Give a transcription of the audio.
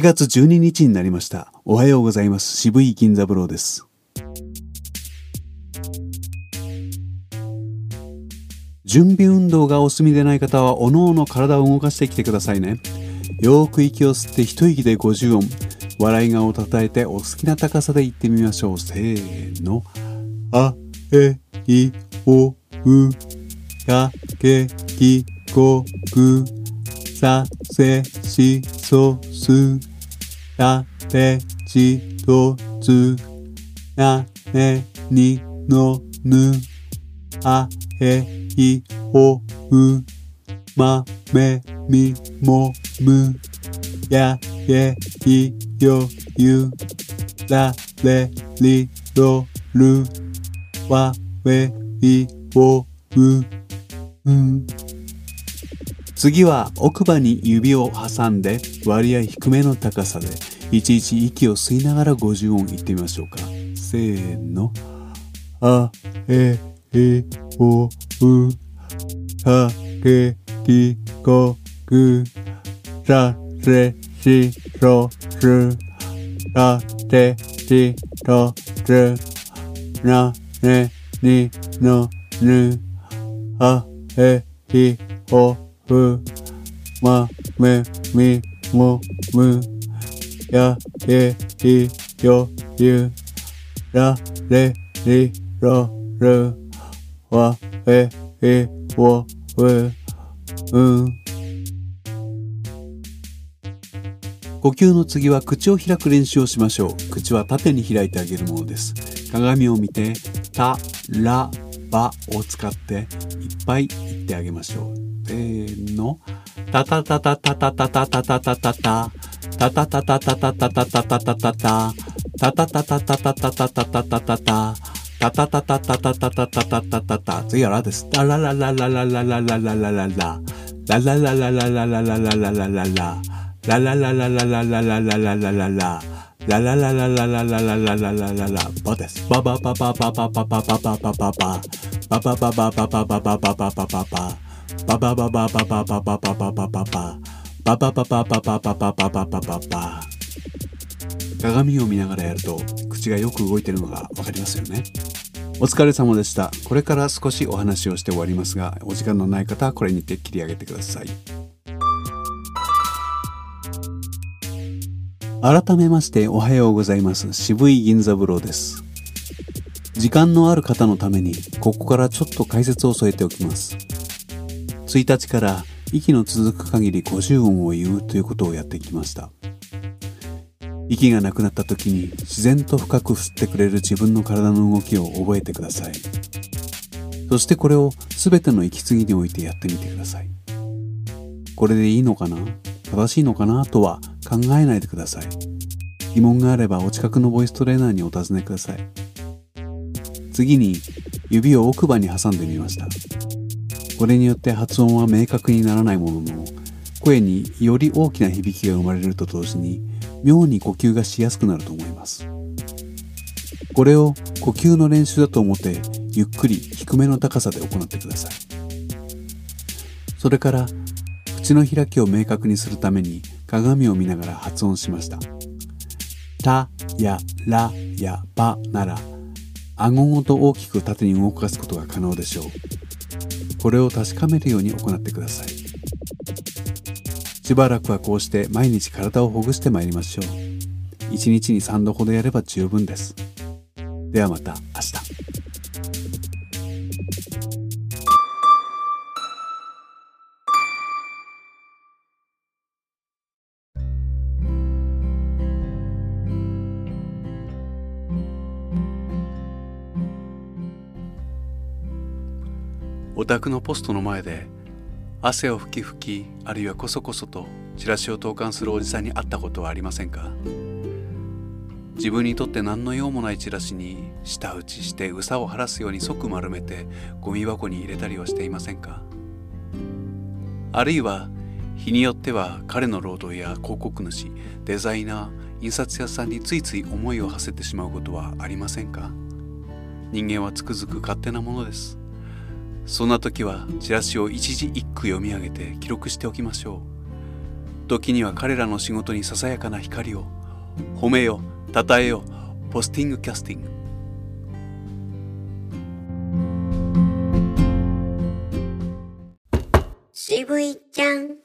8月12日になりました。おはようございます。渋い銀座ブローです。準備運動がお済みでない方は、おのおの体を動かしてきてくださいね。よーく息を吸って一息で50音。笑い顔を叩いてお好きな高さで言ってみましょう。せーの。あ、え、い、お、う、か、け、き、こ、く、さ、せ、し、そ、す、やれじとつやれにのぬあへいおうまめみもむやえいよゆられりろるわれいおううん。次は奥歯に指を挟んで割合低めの高さで。いちいち息を吸いながら50音言ってみましょうか。せーの。あ、え、い、お、う、か、け、き、こ、く、さ、せ、し、そ、す、た、て、ち、と、つ、な、ね、に、の、ぬ、あ、え、い、お、う、ま、め、み、も、む、や、え、い、よ、ゆ、ら、れ、り、ろ、る、わ、え、い、お、う、ん。呼吸の次は口を開く練習をしましょう。口は縦に開いてあげるものです。鏡を見て、た、ら、ばを使っていっぱい言ってあげましょう。せーの。たたたたたたたたたたたたた。たたたたたたたたたたたたた。たたたたたたたたたたたたた。たたたたたたたたたたたたた。次はラです。ララララララララララララララ。ララララララララララララララ。ララララララララララララララ。ラララララララララララララバです。バババババババババババババ。バババババババババババババ。バババババババババババババ。バババババババババババババ。鏡を見ながらやると口がよく動いているのがわかりますよね。お疲れ様でした。これから少しお話をして終わりますが、お時間のない方はこれにて切り上げてください。改めましておはようございます。渋い銀座風呂です。時間のある方のために、ここからちょっと解説を添えておきます。1日から息の続く限り50音を言うということをやってきました。息がなくなった時に自然と深く吸ってくれる自分の体の動きを覚えてください。そしてこれを全ての息継ぎにおいてやってみてください。これでいいのかな？正しいのかな？とは考えないでください。疑問があればお近くのボイストレーナーにお尋ねください。次に指を奥歯に挟んでみました。これによって発音は明確にならないものの、声により大きな響きが生まれると同時に、妙に呼吸がしやすくなると思います。これを呼吸の練習だと思って、ゆっくり低めの高さで行ってください。それから、口の開きを明確にするために鏡を見ながら発音しました。たやらやばなら、顎ごと大きく縦に動かすことが可能でしょう。これを確かめるように行ってください。しばらくはこうして毎日体をほぐしてまいりましょう。1日に3度ほどやれば十分です。ではまた明日。お宅のポストの前で汗をふきふきあるいはこそこそとチラシを投函するおじさんに会ったことはありませんか？自分にとって何の用もないチラシに舌打ちしてうさを晴らすように即丸めてゴミ箱に入れたりはしていませんか？あるいは日によっては彼の労働や広告主デザイナー印刷屋さんについつい思いを馳せてしまうことはありませんか？人間はつくづく勝手なものです。そんな時はチラシを一字一句読み上げて記録しておきましょう。時には彼らの仕事にささやかな光を褒めよ称えよポスティングキャスティング渋いちゃん